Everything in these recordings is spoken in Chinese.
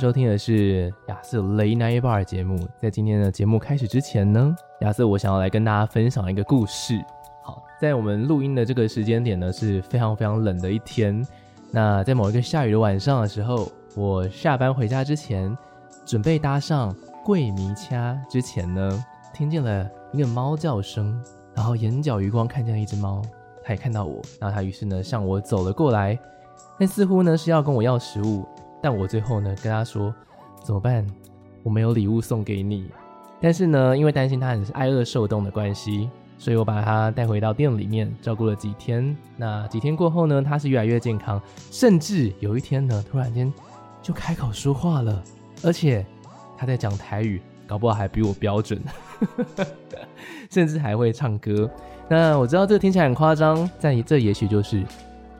收听的是亚瑟 Late Night Bar 节目。在今天的节目开始之前呢，亚瑟我想要来跟大家分享一个故事。好，在我们录音的这个时间点呢，是非常非常冷的一天。那在某一个下雨的晚上的时候，我下班回家之前，准备搭上贵迷掐之前呢，听见了一个猫叫声，然后眼角余光看见了一只猫，它也看到我，然后它于是呢向我走了过来，但似乎呢是要跟我要食物。但我最后呢跟他说怎么办？我没有礼物送给你。但是呢，因为担心他很是挨饿受冻的关系，所以我把他带回到店里面照顾了几天。那几天过后呢，他是越来越健康，甚至有一天呢，突然间就开口说话了，而且他在讲台语，搞不好还比我标准，甚至还会唱歌。那我知道这听起来很夸张，但这也许就是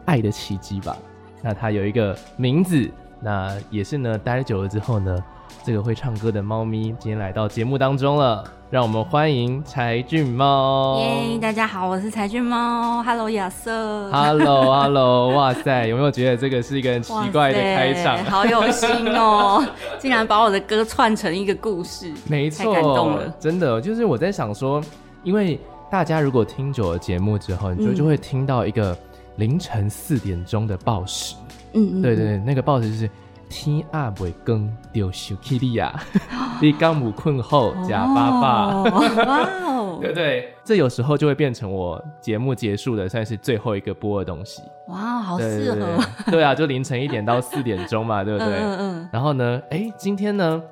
爱的奇迹吧。那他有一个名字。那也是呢，待久了之后呢，这个会唱歌的猫咪今天来到节目当中了，让我们欢迎柴俊猫。耶，大家好，我是柴俊猫。Hello，亚瑟。Hello，Hello，哇塞，有没有觉得这个是一个很奇怪的开场？好有心哦，竟然把我的歌串成一个故事。没错，太感动了，真的，就是我在想说，因为大家如果听久了节目之后，你就就会听到一个凌晨四点钟的报时。嗯，对对对，那个报纸就是天阿未更丢手气利亚，你 刚母困后假爸爸，哇哦，对对，这有时候就会变成我节目结束的算是最后一个播的东西。哇，好适合。对，对，对，对啊，就凌晨一点到四点钟嘛，对不对？嗯嗯。然后呢，哎，今天呢，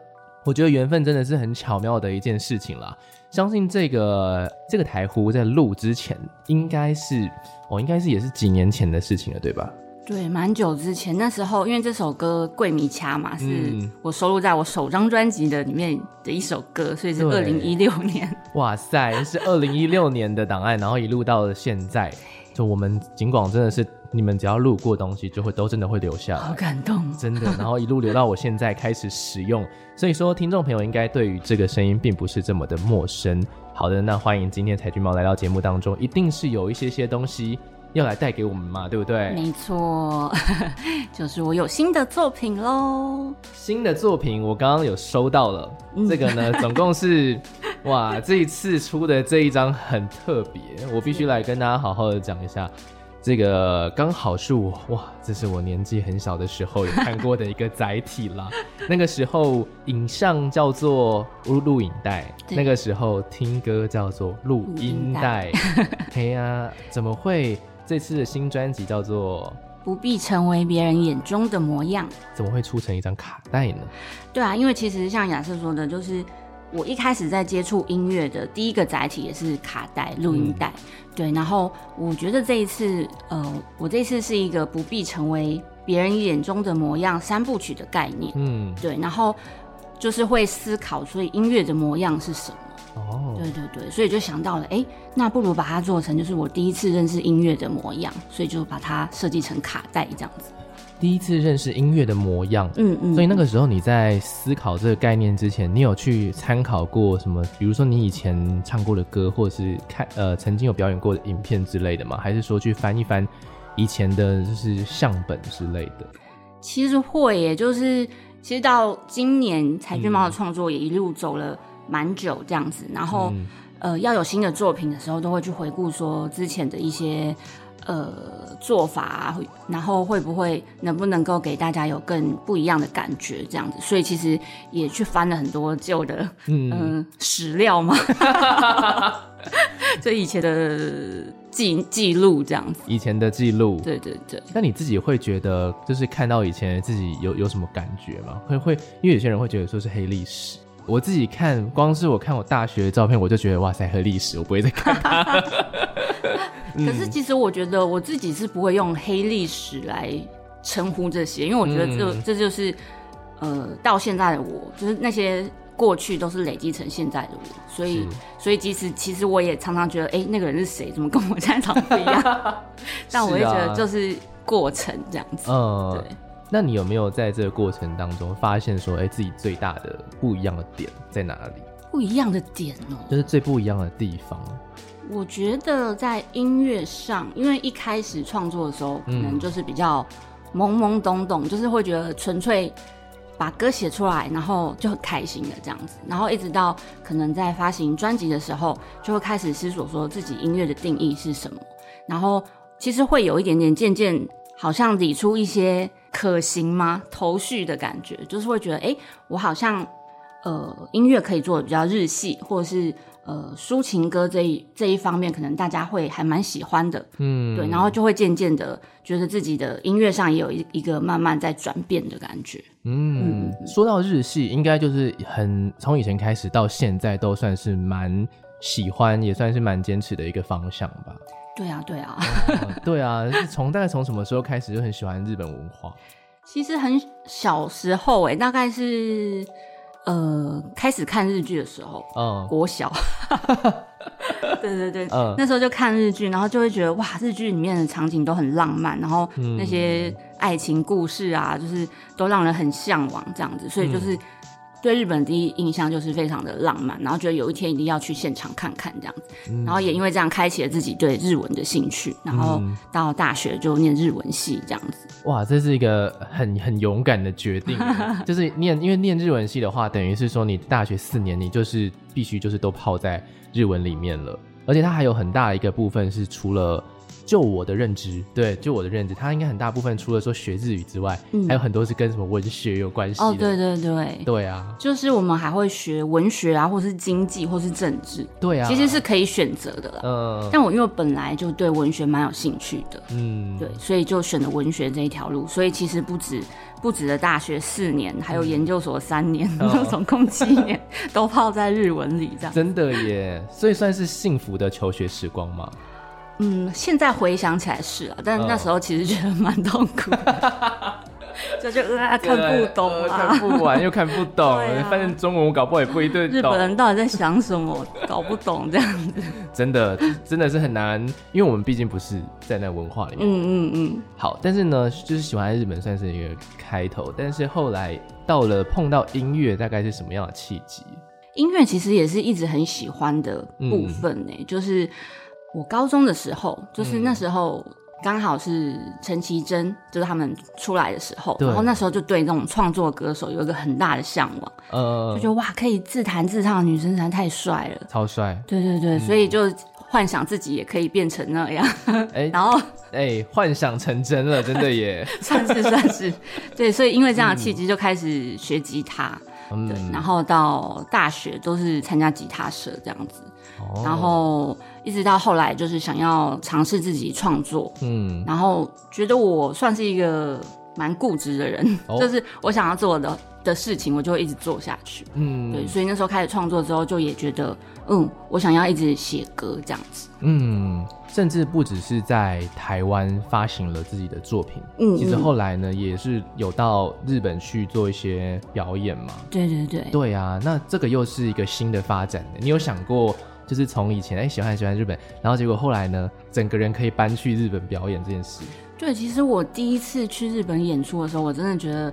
我觉得缘分真的是很巧妙的一件事情啦。相信这个这个台呼在录之前，应该是哦，应该是也是几年前的事情了，对吧？对，蛮久之前，那时候因为这首歌《桂迷掐》嘛，是我收录在我首张专辑的里面的一首歌，所以是二零一六年。哇塞，是二零一六年的档案，然后一路到了现在。就我们尽管真的是你们只要录过东西，就会都真的会留下，好感动，真的。然后一路留到我现在开始使用，所以说听众朋友应该对于这个声音并不是这么的陌生。好的，那欢迎今天柴俊猫来到节目当中，一定是有一些些东西。要来带给我们嘛，对不对？没错，就是我有新的作品喽。新的作品我刚刚有收到了，嗯、这个呢，总共是哇，这一次出的这一张很特别，我必须来跟大家好好的讲一下。这个刚好是我哇，这是我年纪很小的时候有看过的一个载体啦。那个时候影像叫做录录影带，那个时候听歌叫做录音带。哎呀，怎么会？这次的新专辑叫做《不必成为别人眼中的模样》，怎么会出成一张卡带呢？对啊，因为其实像亚瑟说的，就是我一开始在接触音乐的第一个载体也是卡带、录音带。嗯、对，然后我觉得这一次，呃，我这次是一个不必成为别人眼中的模样三部曲的概念。嗯，对，然后就是会思考，所以音乐的模样是什么？哦，对对对，所以就想到了，哎，那不如把它做成就是我第一次认识音乐的模样，所以就把它设计成卡带这样子。第一次认识音乐的模样，嗯嗯。所以那个时候你在思考这个概念之前，你有去参考过什么？比如说你以前唱过的歌，或者是看呃曾经有表演过的影片之类的吗？还是说去翻一翻以前的就是相本之类的？其实会耶，就是其实到今年柴郡猫的创作也一路走了。蛮久这样子，然后、嗯、呃，要有新的作品的时候，都会去回顾说之前的一些呃做法啊，然后会不会能不能够给大家有更不一样的感觉这样子，所以其实也去翻了很多旧的嗯、呃、史料嘛，就以前的记记录这样子，以前的记录，对对对。那你自己会觉得，就是看到以前自己有有什么感觉吗？会会，因为有些人会觉得说是黑历史。我自己看，光是我看我大学的照片，我就觉得哇塞，黑历史，我不会再看它。可是其实我觉得我自己是不会用黑历史来称呼这些，因为我觉得这、嗯、这就是呃到现在的我，就是那些过去都是累积成现在的我，所以所以即使其实我也常常觉得，哎、欸，那个人是谁？怎么跟我现在长得不一样？但我会觉得就是过程这样子。嗯，对。那你有没有在这个过程当中发现说，哎、欸，自己最大的不一样的点在哪里？不一样的点哦、喔，就是最不一样的地方。我觉得在音乐上，因为一开始创作的时候，可能就是比较懵懵懂懂，嗯、就是会觉得纯粹把歌写出来，然后就很开心的这样子。然后一直到可能在发行专辑的时候，就会开始思索说自己音乐的定义是什么。然后其实会有一点点渐渐，好像理出一些。可行吗？头绪的感觉，就是会觉得，哎、欸，我好像，呃，音乐可以做的比较日系，或者是呃，抒情歌这一这一方面，可能大家会还蛮喜欢的，嗯，对，然后就会渐渐的觉得自己的音乐上也有一一个慢慢在转变的感觉。嗯，嗯，说到日系，应该就是很从以前开始到现在都算是蛮喜欢，也算是蛮坚持的一个方向吧。对啊，对啊，哦、对啊，是从大概从什么时候开始就很喜欢日本文化？其实很小时候哎，大概是呃开始看日剧的时候，嗯，国小，对对对，嗯，那时候就看日剧，然后就会觉得哇，日剧里面的场景都很浪漫，然后那些爱情故事啊，就是都让人很向往这样子，所以就是。嗯对日本第一印象就是非常的浪漫，然后觉得有一天一定要去现场看看这样子，嗯、然后也因为这样开启了自己对日文的兴趣，然后到大学就念日文系这样子。哇，这是一个很很勇敢的决定，就是念，因为念日文系的话，等于是说你大学四年你就是必须就是都泡在日文里面了，而且它还有很大的一个部分是除了。就我的认知，对，就我的认知，他应该很大部分除了说学日语之外，嗯，还有很多是跟什么文学有关系的。哦，对对对，对啊，就是我们还会学文学啊，或是经济，或是政治。对啊，其实是可以选择的啦。嗯，但我因为本来就对文学蛮有兴趣的，嗯，对，所以就选了文学这一条路。所以其实不止不止的大学四年，还有研究所三年，嗯、总共七年 都泡在日文里，这样。真的耶，所以算是幸福的求学时光吗？嗯，现在回想起来是啊，但那时候其实觉得蛮痛苦的，就就啊看不懂啊、呃，看不完又看不懂，啊、反正中文我搞不好也不一定懂。日本人到底在想什么，搞不懂这样子。真的，真的是很难，因为我们毕竟不是在那文化里面。嗯嗯嗯。好，但是呢，就是喜欢日本算是一个开头，但是后来到了碰到音乐，大概是什么样的契机？音乐其实也是一直很喜欢的部分呢、欸，嗯、就是。我高中的时候，就是那时候刚好是陈绮贞，就是他们出来的时候，然后那时候就对那种创作歌手有一个很大的向往，呃，就觉得哇，可以自弹自唱的女生实在太帅了，超帅，对对对，嗯、所以就幻想自己也可以变成那样，哎、欸，然后哎、欸，幻想成真了，真的耶，算是算是，对，所以因为这样的契机就开始学吉他，嗯、对，然后到大学都是参加吉他社这样子，哦、然后。一直到后来，就是想要尝试自己创作，嗯，然后觉得我算是一个蛮固执的人，哦、就是我想要做的的事情，我就会一直做下去，嗯，对，所以那时候开始创作之后，就也觉得，嗯，我想要一直写歌这样子，嗯，甚至不只是在台湾发行了自己的作品，嗯，其实后来呢，也是有到日本去做一些表演嘛，对对对，对啊，那这个又是一个新的发展，你有想过？就是从以前哎、欸、喜欢喜欢日本，然后结果后来呢，整个人可以搬去日本表演这件事。对，其实我第一次去日本演出的时候，我真的觉得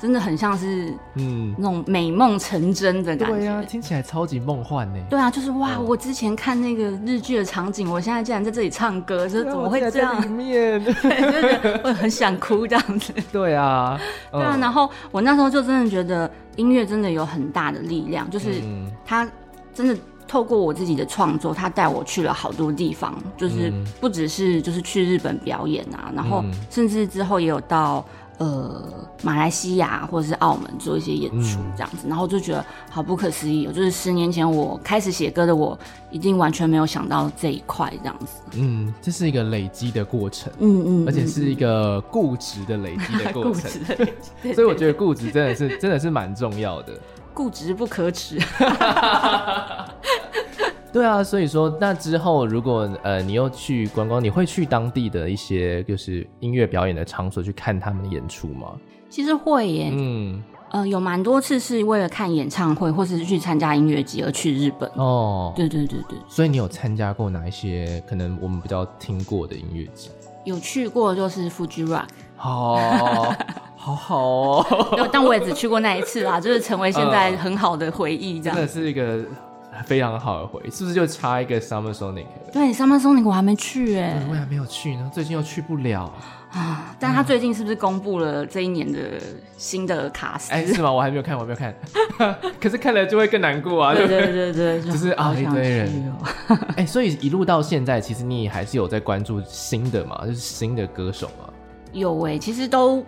真的很像是嗯那种美梦成真的感觉。对呀、啊，听起来超级梦幻呢。对啊，就是哇，我之前看那个日剧的场景，我现在竟然在这里唱歌，就是怎么会这样？里面 对，就是我很想哭这样子。对啊，嗯、对啊，然后我那时候就真的觉得音乐真的有很大的力量，就是它真的。透过我自己的创作，他带我去了好多地方，就是不只是就是去日本表演啊，然后甚至之后也有到呃马来西亚或者是澳门做一些演出这样子，然后就觉得好不可思议，就是十年前我开始写歌的我，已经完全没有想到这一块这样子。嗯，这是一个累积的过程，嗯嗯，而且是一个固执的累积的过程，所以我觉得固执真的是真的是蛮重要的。固执不可耻。对啊，所以说那之后，如果呃你又去观光，你会去当地的一些就是音乐表演的场所去看他们的演出吗？其实会耶，嗯，呃，有蛮多次是为了看演唱会，或者是去参加音乐节而去日本。哦，对对对对。所以你有参加过哪一些可能我们比较听过的音乐节？有去过，就是 Fuji Rock。哦，好好哦。但我也只去过那一次啦，就是成为现在很好的回忆，这样。真的是一个非常好的回忆，是不是就差一个 Summer Sonic？对，Summer Sonic 我还没去哎，我还没有去呢，最近又去不了啊。但他最近是不是公布了这一年的新的卡司？哎，是吗？我还没有看，我没有看。可是看了就会更难过啊！对对对对，就是啊一堆人。哎，所以一路到现在，其实你还是有在关注新的嘛？就是新的歌手嘛？有哎，其实都。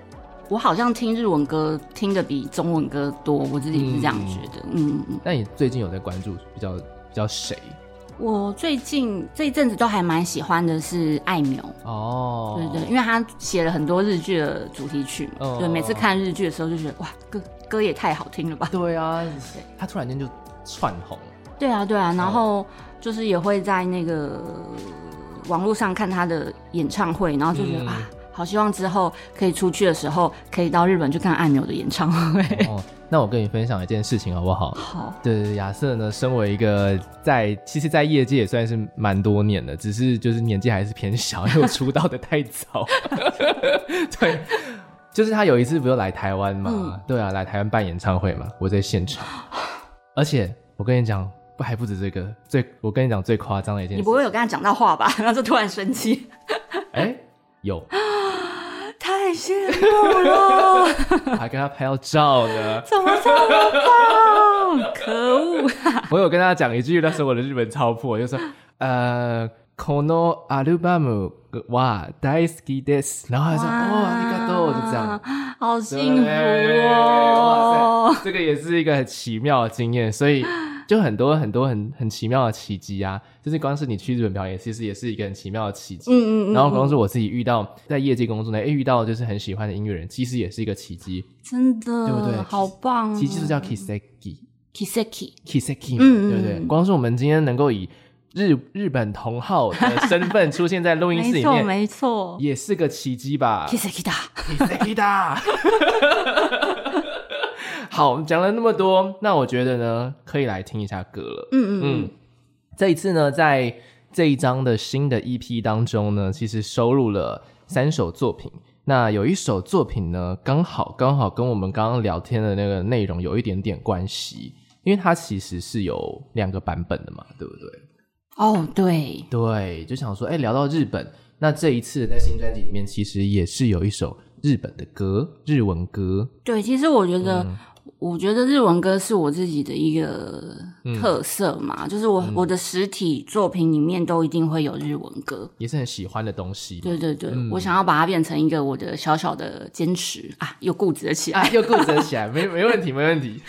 我好像听日文歌听的比中文歌多，我自己是这样觉得。嗯嗯。那你最近有在关注比较比较谁？我最近这一阵子都还蛮喜欢的是艾苗哦，对对，因为他写了很多日剧的主题曲嘛，哦、对，每次看日剧的时候就觉得哇，歌歌也太好听了吧。对啊，他突然间就窜红。对啊对啊，然后就是也会在那个网络上看他的演唱会，然后就觉得、嗯、啊。好希望之后可以出去的时候，可以到日本去看按钮的演唱会。哦，那我跟你分享一件事情好不好？好。对，亚瑟呢，身为一个在其实，在业界也算是蛮多年的，只是就是年纪还是偏小，因为出道的太早。对，就是他有一次不是来台湾嘛？嗯、对啊，来台湾办演唱会嘛，我在现场。而且我跟你讲，不还不止这个，最我跟你讲最夸张的一件事，你不会有跟他讲到话吧？然后就突然生气。哎、欸，有。太羡慕了，还跟他拍到照呢，怎么这么棒？可恶！我有跟他讲一句，那时候我的日本超破，就说呃，このアルバム哇，大好きです。然后他说哇，ありがとう，就这样，好幸福哦！哇塞，这个也是一个很奇妙的经验，所以。就很多很多很很奇妙的奇迹啊！就是光是你去日本表演，其实也是一个很奇妙的奇迹。嗯，嗯嗯。然后光是我自己遇到在业界工作呢，哎，遇到就是很喜欢的音乐人，其实也是一个奇迹。真的，对不对？好棒！其实就是叫 Kiseki，Kiseki，Kiseki，嗯，对不对？光是我们今天能够以 日日本同号的身份出现在录音室里面，没错，没错，也是个奇迹吧？Kiseki da Kiseki da 好，讲了那么多，那我觉得呢，可以来听一下歌了。嗯嗯嗯，这一次呢，在这一张的新的 EP 当中呢，其实收录了三首作品。那有一首作品呢，刚好刚好跟我们刚刚聊天的那个内容有一点点关系，因为它其实是有两个版本的嘛，对不对？哦，对对，就想说，哎，聊到日本，那这一次在新专辑里面，其实也是有一首日本的歌，日文歌。对，其实我觉得。嗯我觉得日文歌是我自己的一个特色嘛，嗯、就是我、嗯、我的实体作品里面都一定会有日文歌，也是很喜欢的东西。对对对，嗯、我想要把它变成一个我的小小的坚持啊，又固执了起来，啊、又固执了起来，没没问题，没问题。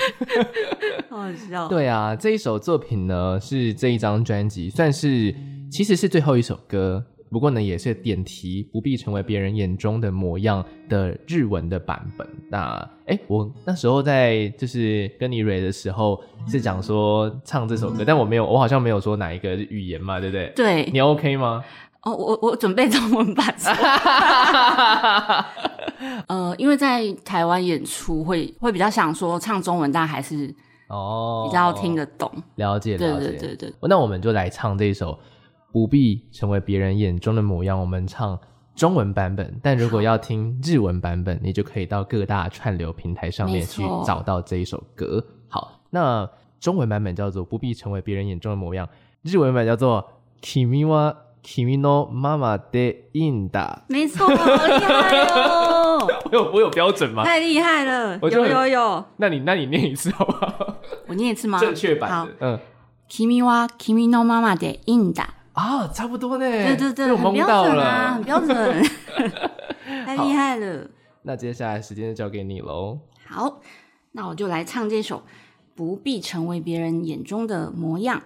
好笑。对啊，这一首作品呢是这一张专辑算是其实是最后一首歌。不过呢，也是点题不必成为别人眼中的模样的日文的版本。那哎，我那时候在就是跟你蕊的时候是讲说唱这首歌，但我没有，我好像没有说哪一个语言嘛，对不对？对，你 OK 吗？哦，我我准备中文版。呃，因为在台湾演出会会比较想说唱中文，但还是哦比较听得懂，哦、了解了解。对对对对，那我们就来唱这一首。不必成为别人眼中的模样。我们唱中文版本，但如果要听日文版本，你就可以到各大串流平台上面去找到这一首歌。好，那中文版本叫做《不必成为别人眼中的模样》，日文版叫做《君は君のままでいいんだ》。没错，好厉害哦！我有我有标准吗？太厉害了！有有有。那你那你念一次好不好？我念一次吗？正确版的。好嗯。君は君のままでいいんだ。 啊，差不多呢。对对对，很标准啊，很标准，太厉害了。那接下来时间就交给你喽。好，那我就来唱这首《不必成为别人眼中的模样》。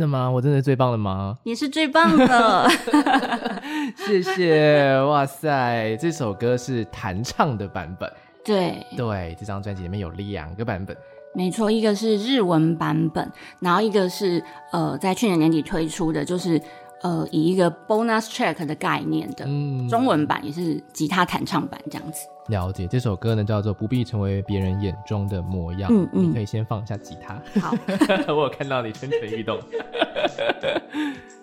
的吗？我真的是最棒的吗？你是最棒的，谢谢。哇塞，这首歌是弹唱的版本。对对，这张专辑里面有两个版本。没错，一个是日文版本，然后一个是呃，在去年年底推出的，就是。呃，以一个 bonus track 的概念的，嗯，中文版也是吉他弹唱版这样子。了解，这首歌呢叫做《不必成为别人眼中的模样》。嗯嗯，你可以先放下吉他。好，我有看到你蠢蠢欲动。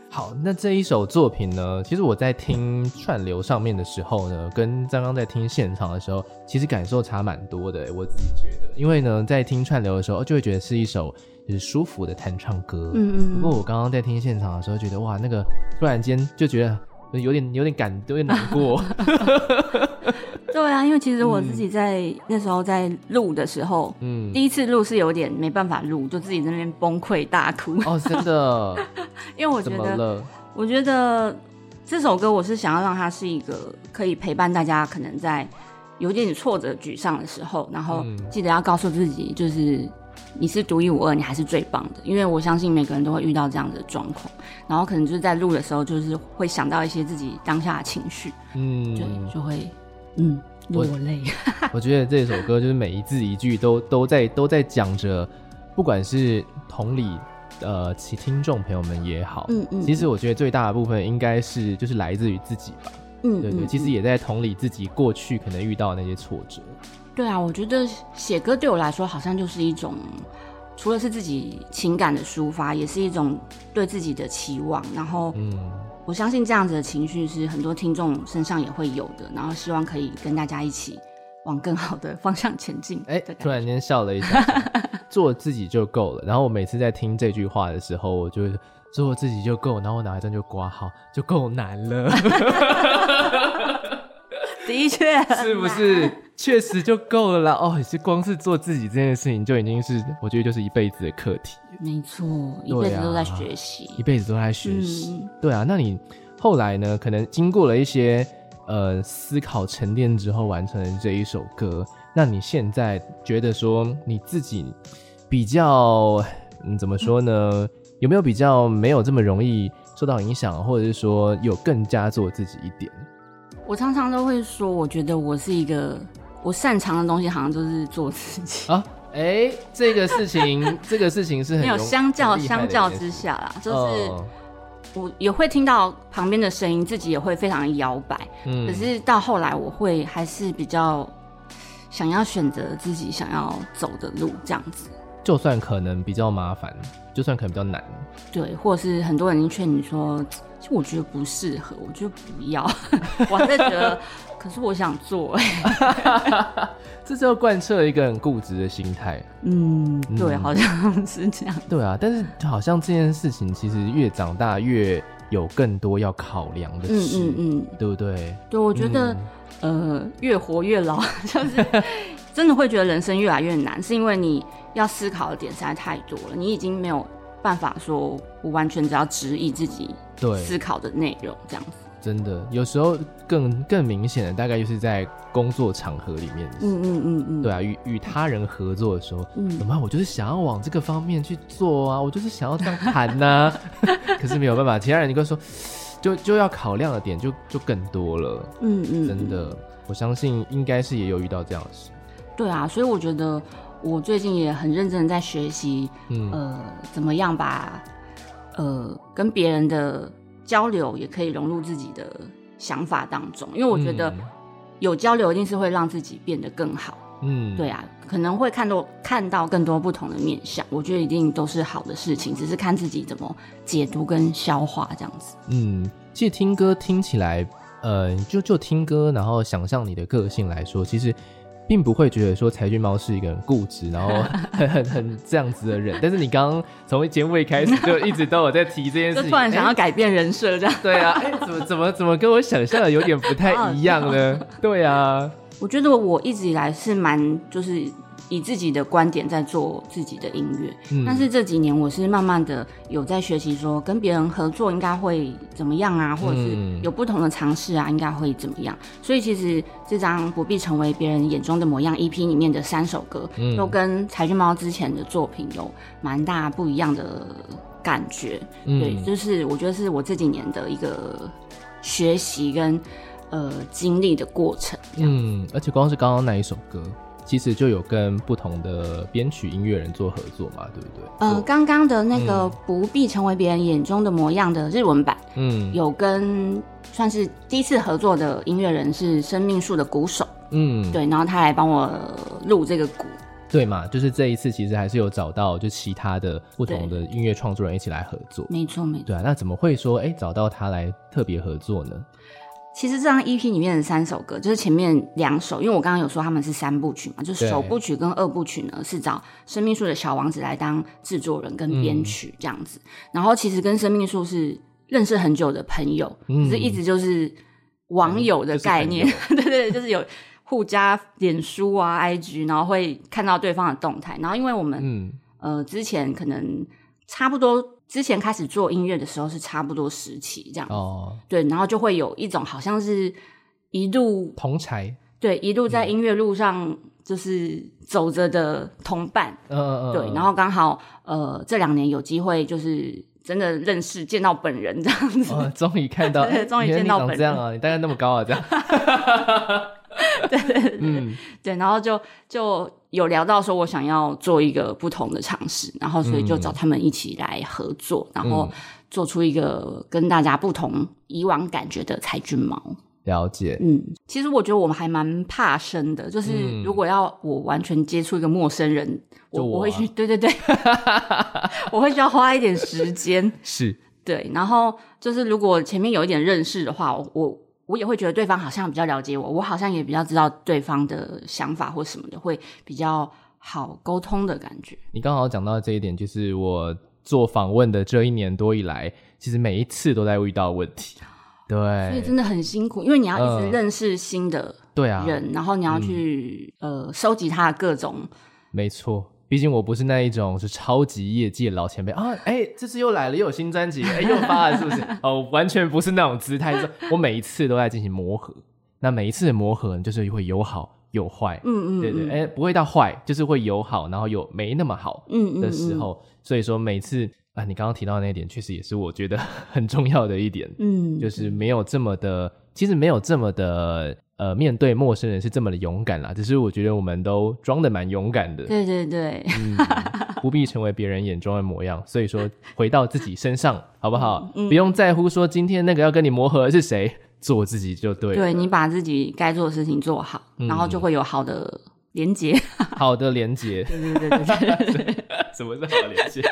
好，那这一首作品呢，其实我在听串流上面的时候呢，跟刚刚在听现场的时候，其实感受差蛮多的。我自己觉得，因为呢，在听串流的时候，就会觉得是一首。就是舒服的弹唱歌，嗯嗯。不过我刚刚在听现场的时候，觉得哇，那个突然间就觉得有点有点感，有点难过。对啊，因为其实我自己在、嗯、那时候在录的时候，嗯，第一次录是有点没办法录，就自己在那边崩溃大哭。哦，真的。因为我觉得，我觉得这首歌我是想要让它是一个可以陪伴大家，可能在有点挫折、沮丧的时候，然后记得要告诉自己，就是。你是独一无二，你还是最棒的，因为我相信每个人都会遇到这样的状况，然后可能就是在录的时候，就是会想到一些自己当下的情绪，嗯，对，就会嗯落泪。我觉得这首歌就是每一字一句都都在都在讲着，不管是同理呃其听众朋友们也好，嗯嗯，其实我觉得最大的部分应该是就是来自于自己吧，嗯，对对，其实也在同理自己过去可能遇到的那些挫折。对啊，我觉得写歌对我来说好像就是一种，除了是自己情感的抒发，也是一种对自己的期望。然后，嗯，我相信这样子的情绪是很多听众身上也会有的。然后，希望可以跟大家一起往更好的方向前进。哎，突然间笑了一下，做自己就够了。然后我每次在听这句话的时候，我就做自己就够。然后我脑海中就刮号，就够难了。的确，是不是确实就够了啦？哦，是光是做自己这件事情就已经是，我觉得就是一辈子的课题。没错，一辈子都在学习，一辈子都在学习。嗯。对啊，那你后来呢？可能经过了一些呃思考沉淀之后，完成了这一首歌。那你现在觉得说你自己比较嗯怎么说呢？嗯。有没有比较没有这么容易受到影响，或者是说有更加做自己一点？我常常都会说，我觉得我是一个我擅长的东西，好像就是做自己啊。哎、欸，这个事情，这个事情是很没有相较相较之下啦，就是我也会听到旁边的声音，自己也会非常摇摆。嗯，可是到后来，我会还是比较想要选择自己想要走的路，这样子。就算可能比较麻烦，就算可能比较难，对，或者是很多人劝你说。我觉得不适合，我觉得不要。我还是觉得，可是我想做哎。这就贯彻一个很固执的心态。嗯，对，好像是这样。对啊，但是好像这件事情其实越长大越有更多要考量的事，嗯嗯嗯，对不对？对，我觉得、嗯、呃，越活越老，就是真的会觉得人生越来越难，是因为你要思考的点实在太多了，你已经没有办法说我完全只要指引自己。对思考的内容这样子，真的有时候更更明显的，大概就是在工作场合里面。嗯嗯嗯嗯，对啊，与与他人合作的时候，嗯，怎么我就是想要往这个方面去做啊，我就是想要这样谈呐、啊，可是没有办法，其他人你跟说，就就要考量的点就就更多了。嗯嗯，真的，我相信应该是也有遇到这样的事。对啊，所以我觉得我最近也很认真的在学习，嗯呃，怎么样把。呃，跟别人的交流也可以融入自己的想法当中，因为我觉得有交流一定是会让自己变得更好。嗯，对啊，可能会看到看到更多不同的面相，我觉得一定都是好的事情，只是看自己怎么解读跟消化这样子。嗯，其实听歌听起来，呃，就就听歌，然后想象你的个性来说，其实。并不会觉得说柴郡猫是一个很固执，然后 很很很这样子的人。但是你刚刚从节目一开始就一直都有在提这件事情，突然想要改变人设这样。对啊，哎，怎么怎么怎么跟我想象的有点不太一样呢？对啊，我觉得我一直以来是蛮就是。以自己的观点在做自己的音乐，嗯，但是这几年我是慢慢的有在学习，说跟别人合作应该会怎么样啊，或者是有不同的尝试啊，应该会怎么样？所以其实这张不必成为别人眼中的模样 EP 里面的三首歌，都跟柴郡猫之前的作品有蛮大不一样的感觉。嗯、对，就是我觉得是我这几年的一个学习跟呃经历的过程。嗯，而且光是刚刚那一首歌。其实就有跟不同的编曲音乐人做合作嘛，对不对？呃，刚刚的那个不必成为别人眼中的模样的日文版，嗯，有跟算是第一次合作的音乐人是生命树的鼓手，嗯，对，然后他来帮我录这个鼓，对嘛？就是这一次其实还是有找到就其他的不同的音乐创作人一起来合作，没错没错。对啊，那怎么会说哎找到他来特别合作呢？其实这张 EP 里面的三首歌，就是前面两首，因为我刚刚有说他们是三部曲嘛，就是首部曲跟二部曲呢是找生命树的小王子来当制作人跟编曲这样子。嗯、然后其实跟生命树是认识很久的朋友，嗯、就是一直就是网友的概念，嗯就是、对对，就是有互加脸书啊、IG，然后会看到对方的动态。然后因为我们、嗯、呃之前可能差不多。之前开始做音乐的时候是差不多时期这样哦，对，然后就会有一种好像是一路同才，对，一路在音乐路上就是走着的同伴，嗯嗯，对，然后刚好呃这两年有机会就是真的认识见到本人这样子，哦，终于看到，终于见到本人这样啊，你大概那么高啊这样。对对对，嗯，对，然后就就有聊到说，我想要做一个不同的尝试，然后所以就找他们一起来合作，嗯、然后做出一个跟大家不同以往感觉的柴郡猫。了解，嗯，其实我觉得我们还蛮怕生的，就是如果要我完全接触一个陌生人，嗯、我我，我会去，对 对对，我会需要花一点时间，是。对，然后就是如果前面有一点认识的话，我。我也会觉得对方好像比较了解我，我好像也比较知道对方的想法或什么的，会比较好沟通的感觉。你刚好讲到这一点，就是我做访问的这一年多以来，其实每一次都在遇到问题，对，所以真的很辛苦，因为你要一直认识新的对啊人，然后你要去、嗯、呃收集他的各种，没错。毕竟我不是那一种是超级业界老前辈啊！哎、欸，这次又来了，又有新专辑，哎、欸，又发了，是不是？哦，完全不是那种姿态，我每一次都在进行磨合。那每一次的磨合，就是会有好有坏，嗯嗯，对对，哎、欸，不会到坏，就是会有好，然后有没那么好，嗯的时候。嗯嗯嗯，所以说每次啊，你刚刚提到的那一点，确实也是我觉得 很重要的一点，嗯，就是没有这么的，其实没有这么的。呃，面对陌生人是这么的勇敢啦，只是我觉得我们都装的蛮勇敢的。对对对，嗯，不必成为别人眼中的模样。所以说，回到自己身上，好不好？嗯，不用在乎说今天那个要跟你磨合的是谁，做自己就对了。对，你把自己该做的事情做好，嗯，然后就会有好的连接。好的连接。对对对对对。什么是好的连接？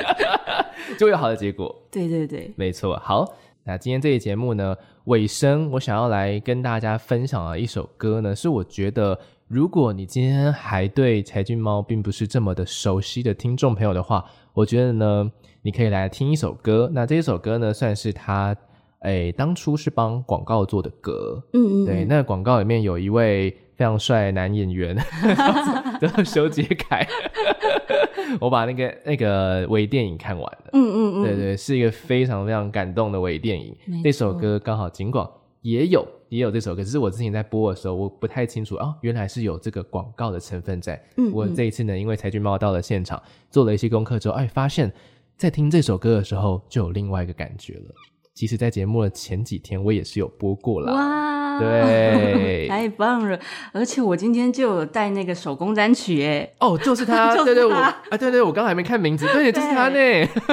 就会有好的结果。对对对，没错。好。那今天这期节目呢，尾声我想要来跟大家分享的一首歌呢，是我觉得如果你今天还对柴郡猫并不是这么的熟悉的听众朋友的话，我觉得呢，你可以来听一首歌。那这一首歌呢，算是他诶当初是帮广告做的歌，嗯嗯，对，那广告里面有一位非常帅的男演员，叫做修杰楷。我把那个那个微电影看完了，嗯嗯嗯，对对，是一个非常非常感动的微电影。那首歌刚好尽管也有也有这首歌，只是我之前在播的时候我不太清楚哦，原来是有这个广告的成分在。嗯，我这一次呢，因为柴俊猫到了现场，做了一些功课之后，哎，发现，在听这首歌的时候就有另外一个感觉了。其实，在节目的前几天，我也是有播过啦。哇，对，太棒了！而且我今天就有带那个手工单曲，哎，哦，就是他，就是他对对，我啊，对对，我刚还没看名字，对，就是他呢。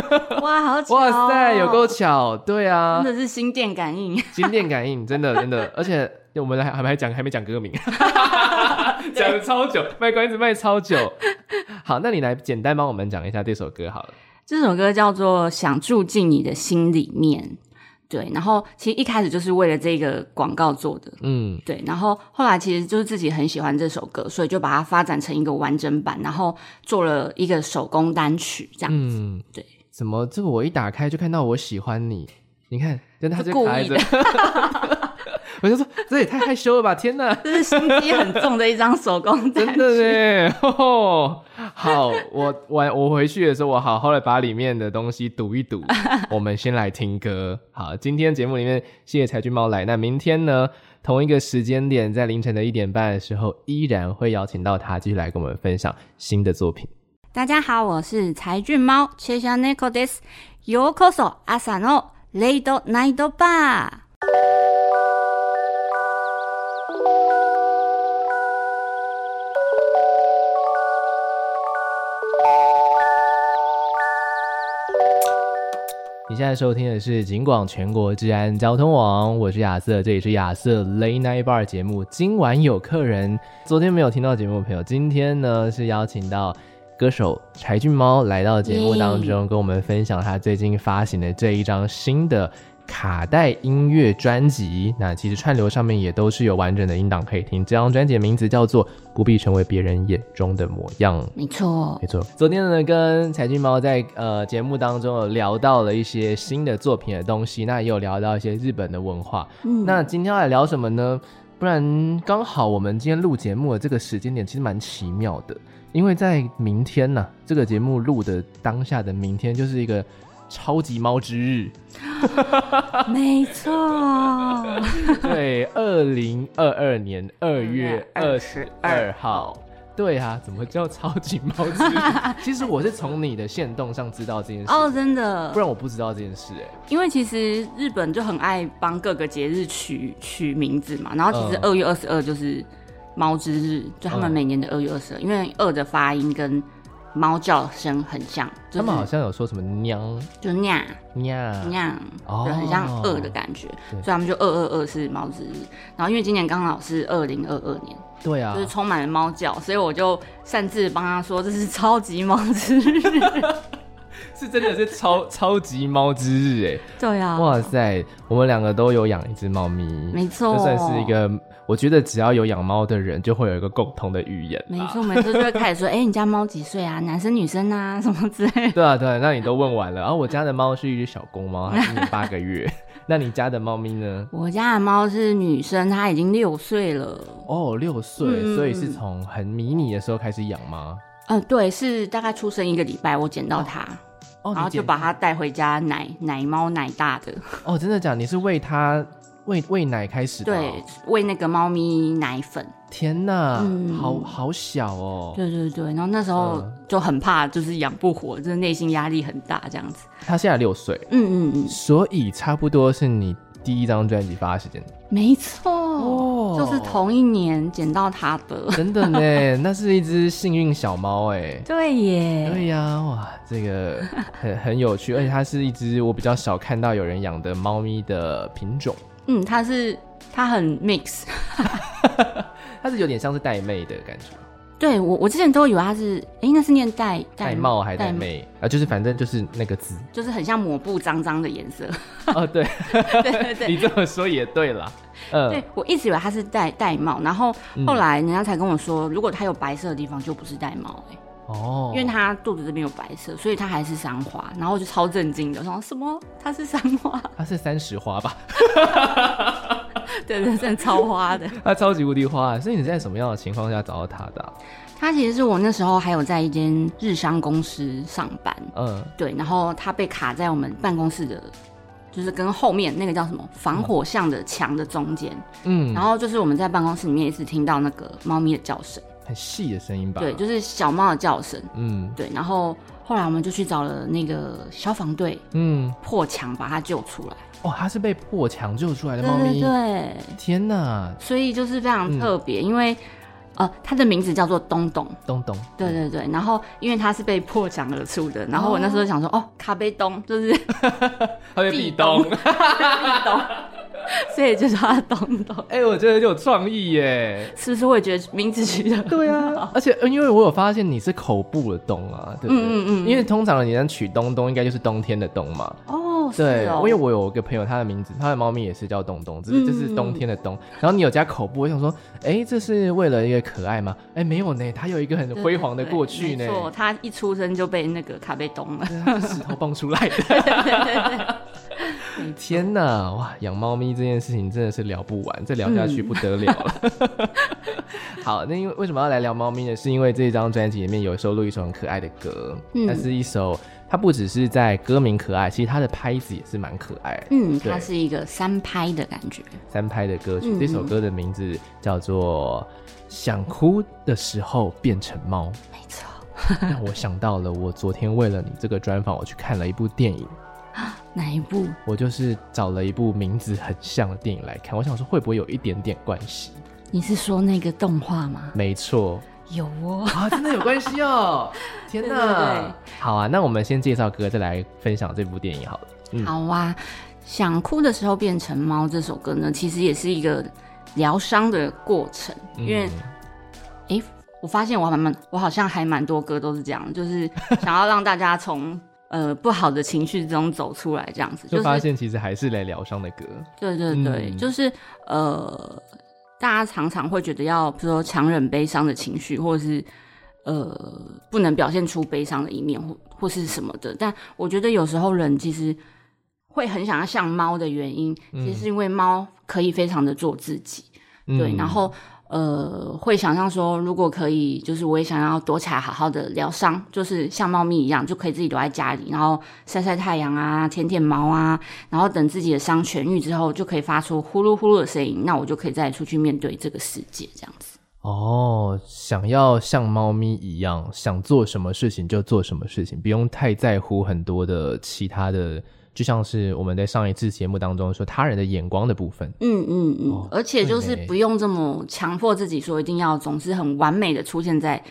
哇，好巧！哇塞，有够巧，对啊，真的是心电感应，心电感应，真的真的，而且我们还还没讲，还没讲歌名，讲了超久，卖关子卖超久。好，那你来简单帮我们讲一下这首歌好了。这首歌叫做《想住进你的心里面》。对，然后其实一开始就是为了这个广告做的，嗯，对，然后后来其实就是自己很喜欢这首歌，所以就把它发展成一个完整版，然后做了一个手工单曲这样子，嗯，对。怎么这个我一打开就看到我喜欢你？你看，真的他就开着。我就说这也太害羞了吧！天哪，这是心机很重的一张手工真的呢。好，我我我回去的时候，我好好的把里面的东西读一读。我们先来听歌。好，今天节目里面谢谢柴俊猫来。那明天呢，同一个时间点，在凌晨的一点半的时候，依然会邀请到他继续来跟我们分享新的作品。大家好，我是柴俊猫切下 Neko des Yokoso 阿萨诺雷多奈多巴。你现在收听的是警广全国治安交通网，我是亚瑟，这里是亚瑟 Late Night Bar 节目。今晚有客人，昨天没有听到节目的朋友，今天呢是邀请到。歌手柴俊猫来到节目当中，跟我们分享他最近发行的这一张新的卡带音乐专辑。那其实串流上面也都是有完整的音档可以听。这张专辑的名字叫做《不必成为别人眼中的模样》。没错，没错。昨天呢，跟柴郡猫在呃节目当中有聊到了一些新的作品的东西，那也有聊到一些日本的文化。嗯，那今天要来聊什么呢？不然刚好我们今天录节目的这个时间点其实蛮奇妙的。因为在明天呢、啊，这个节目录的当下的明天就是一个超级猫之日，没错，对，二零二二年二月二十二号，对啊，怎么叫超级猫之日？其实我是从你的限动上知道这件事哦，真的，不然我不知道这件事哎。因为其实日本就很爱帮各个节日取取名字嘛，然后其实二月二十二就是。猫之日，就他们每年的二月二十二，因为二的发音跟猫叫声很像，就是，他们好像有说什么娘，就酿酿酿，就很像二的感觉，所以他们就二二二是猫之日。然后因为今年刚好是二零二二年，对啊，就是充满了猫叫，所以我就擅自帮他说这是超级猫之日，是真的是超超级猫之日哎，对啊，哇塞，我们两个都有养一只猫咪，没错，就算是一个。我觉得只要有养猫的人，就会有一个共同的语言。没错，每次就会开始说：“哎、欸，你家猫几岁啊？男生女生啊？什么之类的。”对啊，对啊，那你都问完了。然后我家的猫是一只小公猫，它今年八个月。那你家的猫咪呢？我家的猫是女生，它已经六岁了。哦，六岁，嗯、所以是从很迷你的时候开始养吗？嗯、呃，对，是大概出生一个礼拜，我捡到它，哦、然后就把它带回家奶奶猫奶大的。哦，真的假的？你是喂它？喂喂奶开始的。对，喂那个猫咪奶粉。天哪，嗯、好好小哦。对对对，然后那时候就很怕，就是养不活，就是内心压力很大这样子。他现在六岁，嗯嗯嗯，所以差不多是你第一张专辑发的时间。没错，哦，就是同一年捡到他的。真的呢，那是一只幸运小猫哎。对耶。对呀，哇，这个很很有趣，而且它是一只我比较少看到有人养的猫咪的品种。嗯，它是它很 mix，它是有点像是带妹的感觉。对我，我之前都以为它是，哎、欸，那是念玳玳瑁还是戴妹啊？就是反正就是那个字，就是很像抹布脏脏的颜色。哦，对，对对对，你这么说也对啦。嗯，对我一直以为它是戴戴帽，然后后来人家才跟我说，如果它有白色的地方，就不是戴帽、欸。哦，因为它肚子这边有白色，所以它还是三花。然后我就超震惊的，我说什么？它是三花？它是三十花吧？对 对，真的超花的。它超级无敌花，所以你在什么样的情况下找到它的、啊？它其实是我那时候还有在一间日商公司上班，嗯，对，然后它被卡在我们办公室的，就是跟后面那个叫什么防火巷的墙的中间，嗯，然后就是我们在办公室里面一直听到那个猫咪的叫声。很细的声音吧？对，就是小猫的叫声。嗯，对。然后后来我们就去找了那个消防队，嗯，破墙把它救出来。哦，它是被破墙救出来的猫咪。对，对，对，天哪！所以就是非常特别，嗯、因为呃，它的名字叫做东东。东东。对对对。然后因为它是被破墙而出的，然后我那时候想说，哦，哦卡贝东就是 它被壁咚，壁咚。所以就叫他东东。哎、欸，我觉得就有创意耶，是不是？我也觉得名字取得对啊，而且因为我有发现你是口部的东啊，对不对？嗯嗯嗯。因为通常你能取东东，应该就是冬天的冬嘛。哦，对，哦、因为我有一个朋友，他的名字，他的猫咪也是叫东东，只是这是冬天的冬。然后你有加口部，我想说，哎、欸，这是为了一个可爱吗？哎、欸，没有呢，他有一个很辉煌的过去呢。没错，他一出生就被那个卡被冻了，石头蹦出来的。对对对对。天哪，哇！养猫咪这件事情真的是聊不完，再聊下去不得了了。嗯、好，那因为为什么要来聊猫咪呢？是因为这张专辑里面有收录一首很可爱的歌，嗯，它是一首，它不只是在歌名可爱，其实它的拍子也是蛮可爱的。嗯，它是一个三拍的感觉，三拍的歌曲。嗯、这首歌的名字叫做《想哭的时候变成猫》。没错。让我想到了，我昨天为了你这个专访，我去看了一部电影。哪一部？我就是找了一部名字很像的电影来看，我想说会不会有一点点关系？你是说那个动画吗？没错，有哦，啊，真的有关系哦！天哪，对对对，好啊，那我们先介绍歌，再来分享这部电影好了。嗯、好啊，想哭的时候变成猫这首歌呢，其实也是一个疗伤的过程，因为，哎、嗯，我发现我还蛮，我好像还蛮多歌都是这样，就是想要让大家从呃不好的情绪中走出来，这样子，就发现其实还是来疗伤的歌。对对对，嗯、就是呃。大家常常会觉得要，比如说强忍悲伤的情绪，或者是呃不能表现出悲伤的一面，或或是什么的。但我觉得有时候人其实会很想要像猫的原因，其实是因为猫可以非常的做自己，嗯、对，然后。呃，会想象说，如果可以，就是我也想要躲起来，好好的疗伤，就是像猫咪一样，就可以自己躲在家里，然后晒晒太阳啊，舔舔毛啊，然后等自己的伤痊愈之后，就可以发出呼噜呼噜的声音，那我就可以再出去面对这个世界，这样子。哦，想要像猫咪一样，想做什么事情就做什么事情，不用太在乎很多的其他的。就像是我们在上一次节目当中说他人的眼光的部分，嗯嗯嗯，哦、而且就是不用这么强迫自己说一定要总是很完美的出现在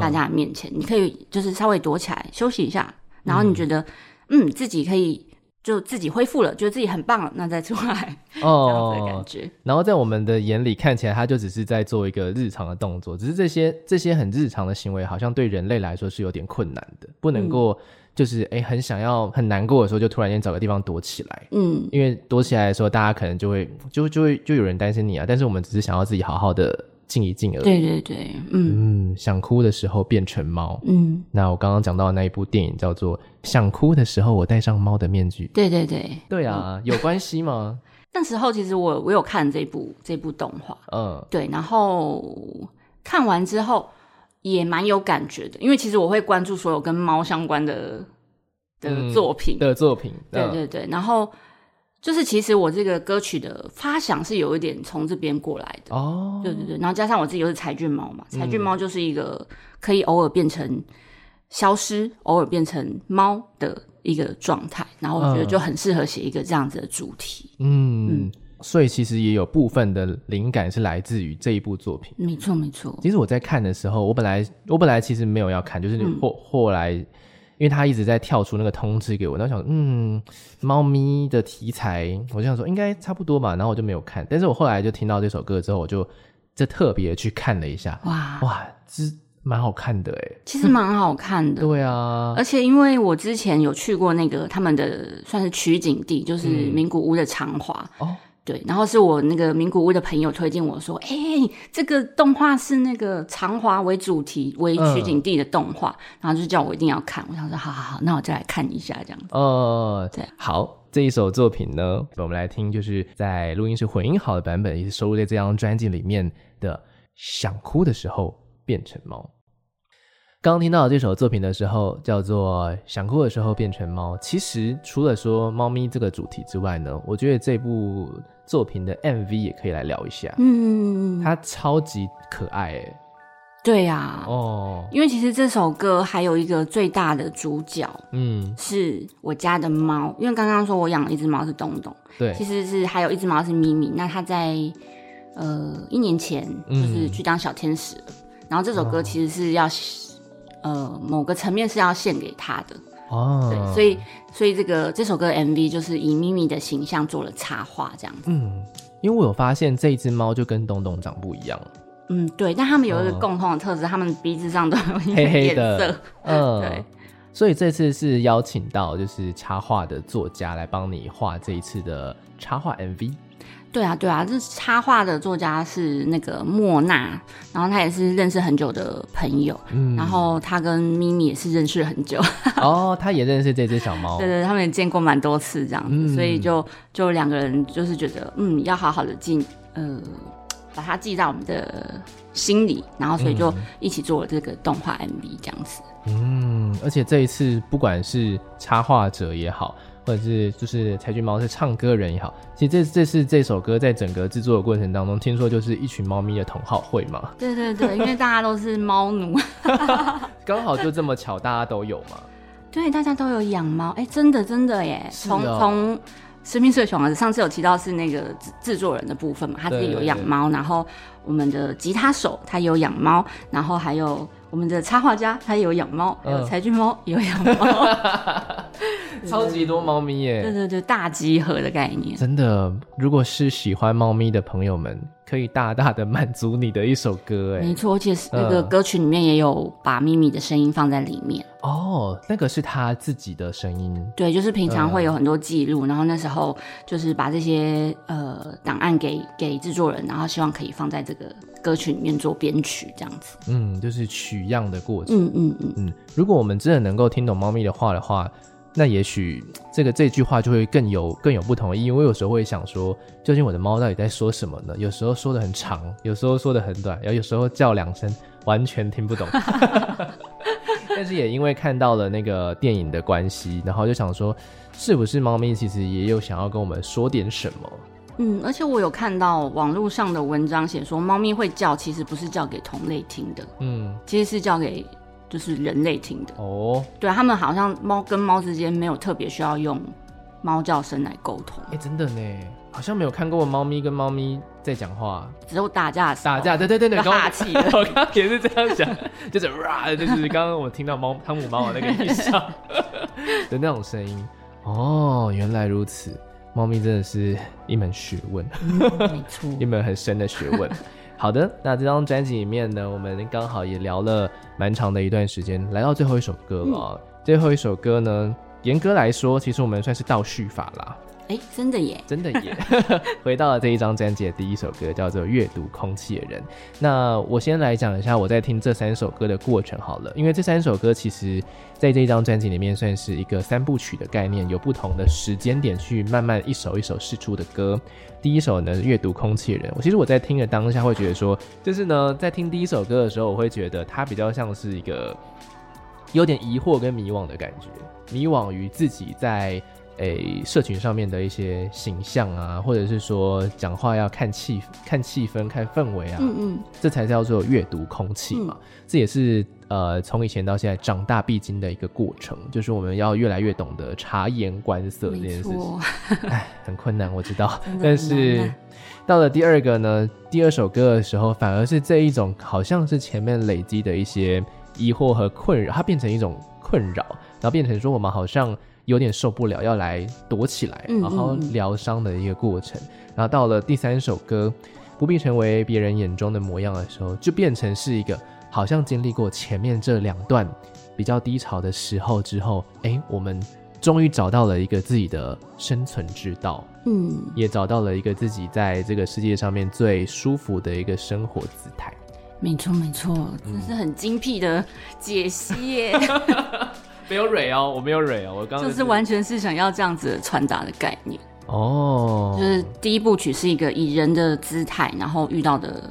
大家面前，嗯、你可以就是稍微躲起来休息一下，然后你觉得嗯，嗯自己可以就自己恢复了，觉得自己很棒了，那再出来哦，这样子的感觉。然后在我们的眼里看起来，他就只是在做一个日常的动作，只是这些这些很日常的行为，好像对人类来说是有点困难的，不能够。嗯就是哎、欸，很想要很难过的时候，就突然间找个地方躲起来。嗯，因为躲起来的时候，大家可能就会就就会就有人担心你啊。但是我们只是想要自己好好的静一静而已。对对对，嗯嗯，想哭的时候变成猫。嗯，那我刚刚讲到的那一部电影叫做《想哭的时候我戴上猫的面具》。对对对，对啊，有关系吗？那时候其实我我有看这部这部动画，嗯，对，然后看完之后。也蛮有感觉的，因为其实我会关注所有跟猫相关的的作品、嗯、的作品，对对对。然后就是其实我这个歌曲的发想是有一点从这边过来的哦，对对对。然后加上我自己又是柴郡猫嘛，柴郡猫就是一个可以偶尔变成消失、嗯、偶尔变成猫的一个状态，然后我觉得就很适合写一个这样子的主题，嗯。嗯所以其实也有部分的灵感是来自于这一部作品。没错，没错。其实我在看的时候，我本来我本来其实没有要看，就是后、嗯、后来，因为他一直在跳出那个通知给我，然后想，嗯，猫咪的题材，我就想说应该差不多吧，然后我就没有看。但是我后来就听到这首歌之后，我就就特别去看了一下。哇哇，这蛮好看的哎，其实蛮好看的。对啊，而且因为我之前有去过那个他们的算是取景地，就是名古屋的长华。对，然后是我那个名古屋的朋友推荐我说：“哎，这个动画是那个长华为主题为取景地的动画，嗯、然后就叫我一定要看。”我想说：“好好好，那我再来看一下这样子。”哦，对，好，这一首作品呢，我们来听，就是在录音室混音好的版本，也是收录在这张专辑里面的《想哭的时候变成猫》。刚听到这首作品的时候，叫做《想哭的时候变成猫》。其实除了说猫咪这个主题之外呢，我觉得这部作品的 MV 也可以来聊一下。嗯，它超级可爱哎。对呀、啊。哦。因为其实这首歌还有一个最大的主角，嗯，是我家的猫。因为刚刚说我养了一只猫是东东，对，其实是还有一只猫是咪咪。那它在呃一年前就是去当小天使了。嗯、然后这首歌其实是要。呃，某个层面是要献给他的哦，对，所以所以这个这首歌 MV 就是以咪咪的形象做了插画，这样子。嗯，因为我有发现这一只猫就跟东东长不一样。嗯，对，但他们有一个共同的特质，他、哦、们鼻子上都有一个黑黑的。嗯，对。所以这次是邀请到就是插画的作家来帮你画这一次的插画 MV。对啊，对啊，这插画的作家是那个莫娜，然后他也是认识很久的朋友，嗯，然后他跟咪咪也是认识很久，哦，他也认识这只小猫，对对，他们也见过蛮多次这样子，嗯、所以就就两个人就是觉得，嗯，要好好的记，呃，把它记在我们的心里，然后所以就一起做了这个动画 MV 这样子，嗯，而且这一次不管是插画者也好。或者是就是柴郡猫是唱歌人也好，其实这这是这首歌在整个制作的过程当中，听说就是一群猫咪的同好会嘛。对对对，因为大家都是猫奴，刚好就这么巧，大家都有嘛。对，大家都有养猫，哎，真的真的耶，从哦从。生命社熊上次有提到是那个制制作人的部分嘛，他自己有养猫，然后我们的吉他手他有养猫，然后还有我们的插画家他有养猫，还有柴郡猫有养猫，超级多猫咪耶！对对对，大集合的概念。真的，如果是喜欢猫咪的朋友们，可以大大的满足你的一首歌哎。没错，而且那个歌曲里面也有把咪咪的声音放在里面。哦，那个是他自己的声音。对，就是平常会有很多记录，然后那时候就是把这些呃档案给给制作人，然后希望可以放在这个歌曲里面做编曲这样子。嗯，就是取样的过程。嗯嗯嗯嗯，如果我们真的能够听懂猫咪的话的话。那也许这个这句话就会更有更有不同的意义。我有时候会想说，究竟我的猫到底在说什么呢？有时候说的很长，有时候说的很短，然后有时候叫两声，完全听不懂。但是也因为看到了那个电影的关系，然后就想说，是不是猫咪其实也有想要跟我们说点什么？嗯，而且我有看到网络上的文章写说，猫咪会叫，其实不是叫给同类听的，嗯，其实是叫给。就是人类听的哦，对，他们好像猫跟猫之间没有特别需要用猫叫声来沟通。哎、欸，真的呢，好像没有看过猫咪跟猫咪在讲话，只有打架的时候。打架，对对对对，霸气。我刚刚也是这样讲，就是哇，就是刚刚我听到猫汤姆猫的那个意象 的那种声音。哦，原来如此，猫咪真的是一门学问，嗯、没错，一门很深的学问。好的，那这张专辑里面呢，我们刚好也聊了蛮长的一段时间，来到最后一首歌了。嗯、最后一首歌呢，严格来说，其实我们算是倒叙法啦。哎，真的耶，真的耶！回到了这一张专辑的第一首歌，叫做《阅读空气的人》。那我先来讲一下我在听这三首歌的过程好了，因为这三首歌其实在这一张专辑里面算是一个三部曲的概念，有不同的时间点去慢慢一首一首试出的歌。第一首呢，《阅读空气的人》，我其实我在听的当下会觉得说，就是呢，在听第一首歌的时候，我会觉得它比较像是一个有点疑惑跟迷惘的感觉，迷惘于自己在。诶、欸，社群上面的一些形象啊，或者是说讲话要看气、看气氛、看氛围啊，嗯嗯，这才叫做阅读空气嘛。嗯、这也是呃，从以前到现在长大必经的一个过程，就是我们要越来越懂得察言观色这件事情。哎，很困难，我知道。但是到了第二个呢，第二首歌的时候，反而是这一种好像是前面累积的一些疑惑和困扰，它变成一种困扰，然后变成说我们好像。有点受不了，要来躲起来，好好疗伤的一个过程。嗯嗯，然后到了第三首歌，不必成为别人眼中的模样的时候，就变成是一个好像经历过前面这两段比较低潮的时候之后，哎，我们终于找到了一个自己的生存之道，嗯，也找到了一个自己在这个世界上面最舒服的一个生活姿态。没错，没错，这是很精辟的解析耶。没有蕊哦，我没有蕊哦，我刚刚就是完全是想要这样子传达的概念哦。就是第一部曲是一个以人的姿态，然后遇到的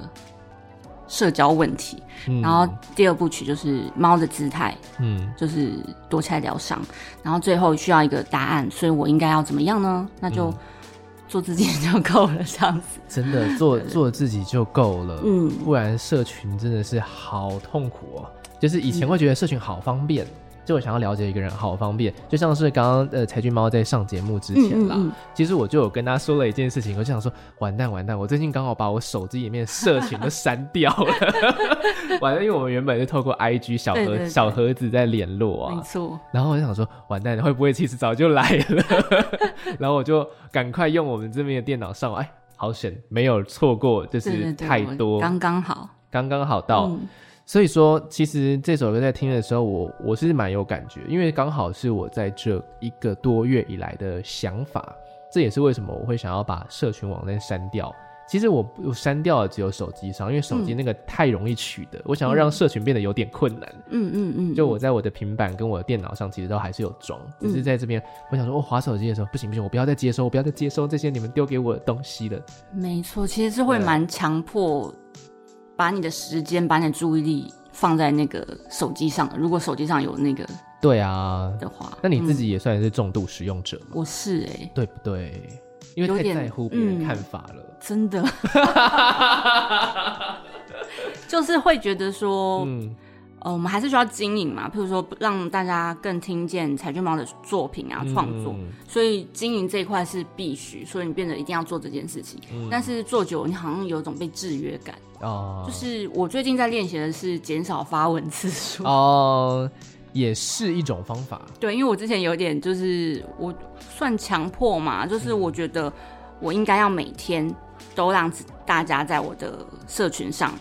社交问题，嗯、然后第二部曲就是猫的姿态，嗯，就是躲起来疗伤，然后最后需要一个答案，所以我应该要怎么样呢？那就做自己就够了，这样子。真的做做自己就够了，嗯，不然社群真的是好痛苦哦。就是以前会觉得社群好方便。嗯就我想要了解一个人，好方便，就像是刚刚呃柴俊猫在上节目之前啦，嗯嗯嗯，其实我就有跟他说了一件事情，我就想说完蛋完蛋，我最近刚好把我手机里面社群都删掉了，完了，因为我们原本是透过 IG 小盒小盒子在联络啊，没错，然后我就想说完蛋，会不会其实早就来了，然后我就赶快用我们这边的电脑上，哎，好险没有错过，就是太多，刚刚好，刚刚好到。嗯所以说，其实这首歌在听的时候我，我我是蛮有感觉，因为刚好是我在这一个多月以来的想法。这也是为什么我会想要把社群网站删掉。其实我我删掉了只有手机上，因为手机那个太容易取得，嗯、我想要让社群变得有点困难。嗯嗯嗯。就我在我的平板跟我的电脑上，其实都还是有装，只是在这边，我想说，我滑手机的时候，不行不行，我不要再接收，我不要再接收这些你们丢给我的东西了。没错，其实是会蛮强迫。把你的时间，把你的注意力放在那个手机上。如果手机上有那个对啊的话，那你自己也算是重度使用者吗？我是哎，对不对？因为太在乎别人看法了，真的，就是会觉得说，嗯。呃，我们还是需要经营嘛，譬如说让大家更听见彩券猫的作品啊，创作，嗯、所以经营这一块是必须，所以你变得一定要做这件事情。嗯、但是做久，你好像有一种被制约感。哦，就是我最近在练习的是减少发文次数。哦，也是一种方法。对，因为我之前有点就是我算强迫嘛，就是我觉得我应该要每天都让大家在我的社群上。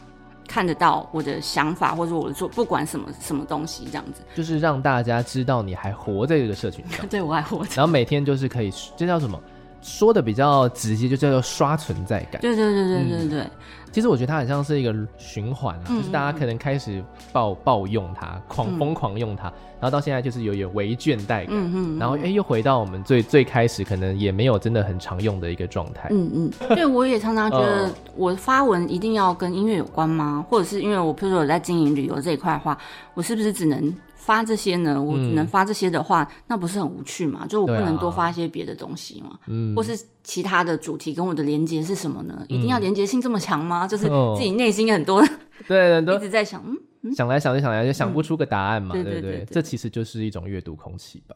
看得到我的想法，或者我的做，不管什么什么东西，这样子，就是让大家知道你还活在这个社群上。对，我还活着。然后每天就是可以，这叫什么？说的比较直接，就叫做刷存在感。对对对对对对。嗯其实我觉得它很像是一个循环啊，嗯、就是大家可能开始暴暴用它，狂疯狂用它，嗯、然后到现在就是有点微倦怠感，嗯嗯，然后哎又回到我们最最开始可能也没有真的很常用的一个状态，嗯嗯，对，我也常常觉得我发文一定要跟音乐有关吗？或者是因为我譬如说我在经营旅游这一块的话，我是不是只能？发这些呢？我能发这些的话，嗯、那不是很无趣吗？就我不能多发一些别的东西吗？嗯，或是其他的主题跟我的连接是什么呢？嗯、一定要连接性这么强吗？就是自己内心 很多、哦、对很多一直在想，嗯，嗯想来想去想来就想不出个答案嘛，嗯、对不对，对，对？这其实就是一种阅读空气吧，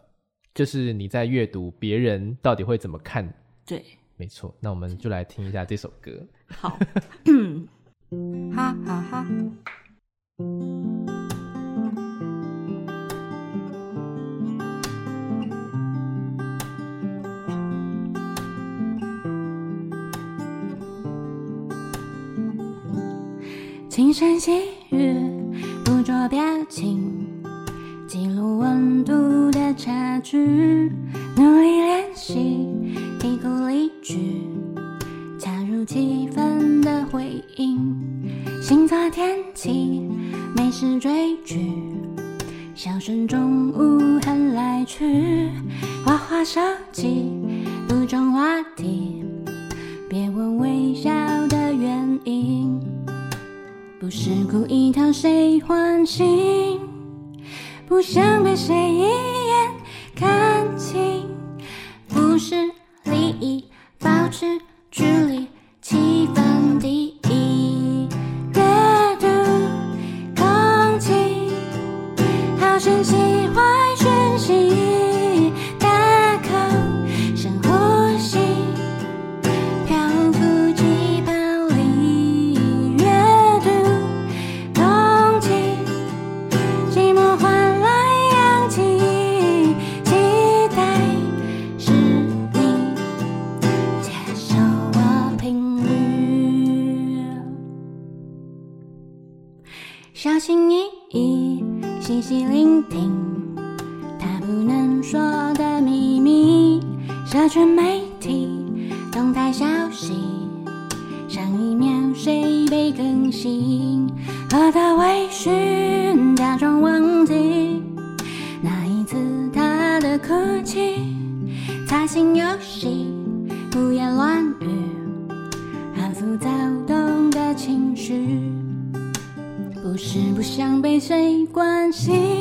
就是你在阅读别人到底会怎么看。对，没错。那我们就来听一下这首歌。好，哈 哈 哈。轻声细语，捕捉表情，记录温度的差距，努力练习，题库例句，加入气氛的回应，星座天气，美食追剧，笑声中无痕来去，花花手机，不重话题，别问微笑的原因。不是故意讨谁欢心，不想被谁一眼看清，不是利益，保持距离，听他不能说的秘密，社群媒体动态消息，上一秒谁被更新，喝的微醺假装忘记那一次他的哭泣，猜心游戏胡言乱语，反复躁动的情绪，不是不想被谁关心。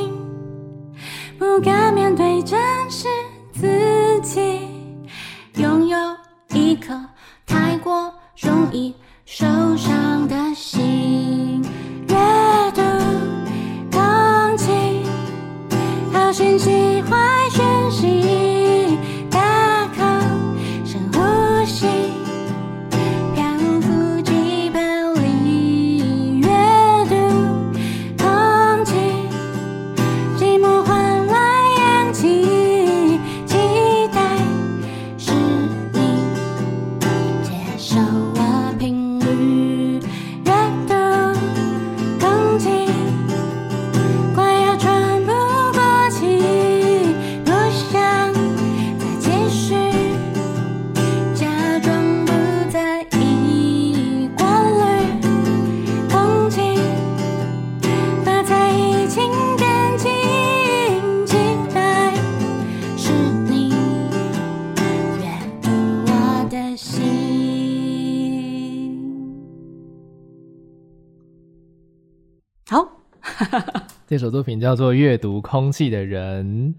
这首作品叫做《阅读空气的人》，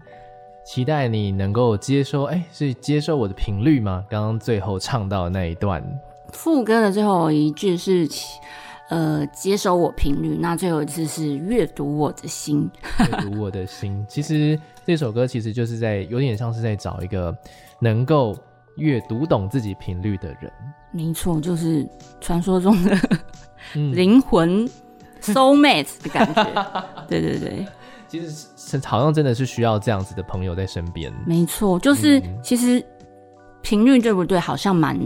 期待你能够接收，哎，是接受我的频率吗？刚刚最后唱到的那一段，副歌的最后一句是，呃，接收我频率。那最后一次是阅读我的心，阅读我的心。其实这首歌其实就是在有点像是在找一个能够阅读懂自己频率的人。没错，就是传说中的灵魂 soul mate 的感觉。对对对，其实是好像真的是需要这样子的朋友在身边。没错，就是、嗯、其实频率对不对？好像蛮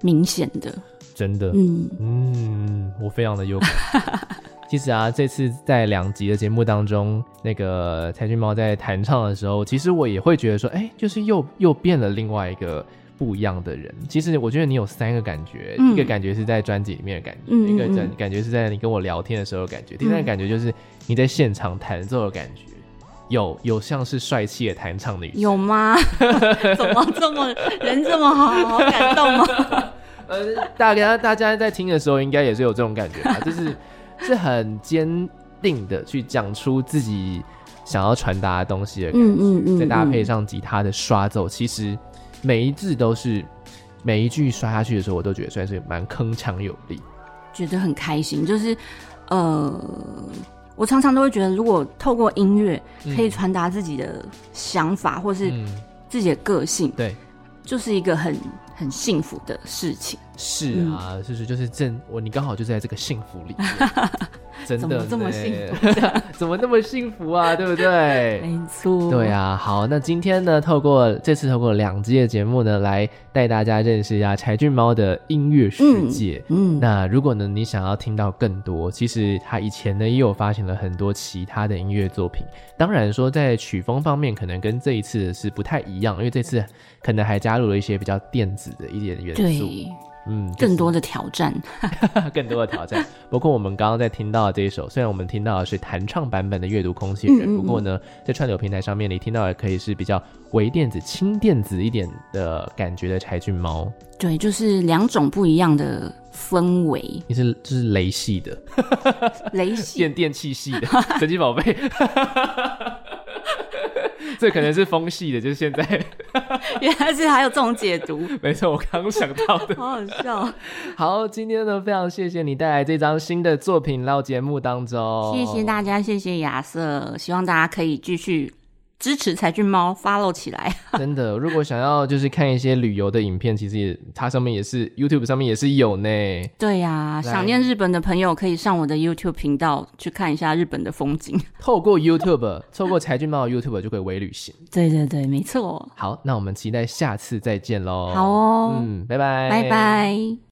明显的。真的，嗯嗯，我非常的有感。其实啊，这次在两集的节目当中，那个蔡俊猫在弹唱的时候，其实我也会觉得说，哎、欸，就是又又变了另外一个。不一样的人，其实我觉得你有三个感觉，嗯、一个感觉是在专辑里面的感觉，一个感感觉是在你跟我聊天的时候的感觉，嗯、第三个感觉就是你在现场弹奏的感觉，有有像是帅气的弹唱的语气，有吗？怎么这么人这么好，好感动吗？呃，大家大家在听的时候应该也是有这种感觉吧，就是 是很坚定的去讲出自己想要传达的东西的感觉，嗯嗯嗯嗯，再搭配上吉他的刷奏，其实。每一字都是，每一句刷下去的时候，我都觉得算是蛮铿锵有力，觉得很开心。就是，呃，我常常都会觉得，如果透过音乐可以传达自己的想法，或是自己的个性，嗯、对，就是一个很很幸福的事情。是啊，嗯、就是就是正我你刚好就在这个幸福里。真的怎么这么幸福？怎么那么幸福啊？对不对？没错。对啊，好，那今天呢，透过这次透过两集的节目呢，来带大家认识一下柴俊猫的音乐世界。嗯，嗯，那如果呢，你想要听到更多，其实他以前呢也有发行了很多其他的音乐作品。当然说在曲风方面，可能跟这一次是不太一样，因为这次可能还加入了一些比较电子的一点元素。对。嗯，就是、更多的挑战，更多的挑战。包括我们刚刚在听到的这一首，虽然我们听到的是弹唱版本的《阅读空气人》，嗯嗯嗯，不过呢，在串流平台上面，你听到的可以是比较微电子、轻电子一点的感觉的柴郡猫。对，就是两种不一样的氛围。你是就是雷系的，雷系电电器系的神奇宝贝。这可能是风系的，就是现在，原来是还有这种解读。没错，我刚刚想到的，好好笑。好，今天呢，非常谢谢你带来这张新的作品到节目当中，谢谢大家，谢谢亚瑟，希望大家可以继续。支持柴郡猫，follow 起来。真的，如果想要就是看一些旅游的影片，其实也它上面也是 YouTube 上面也是有呢。对呀、啊，想念日本的朋友可以上我的 YouTube 频道去看一下日本的风景。透过 YouTube，透过柴郡猫的 YouTube 就可以微旅行。对对对，没错。好，那我们期待下次再见喽。好哦，嗯，拜拜，拜拜。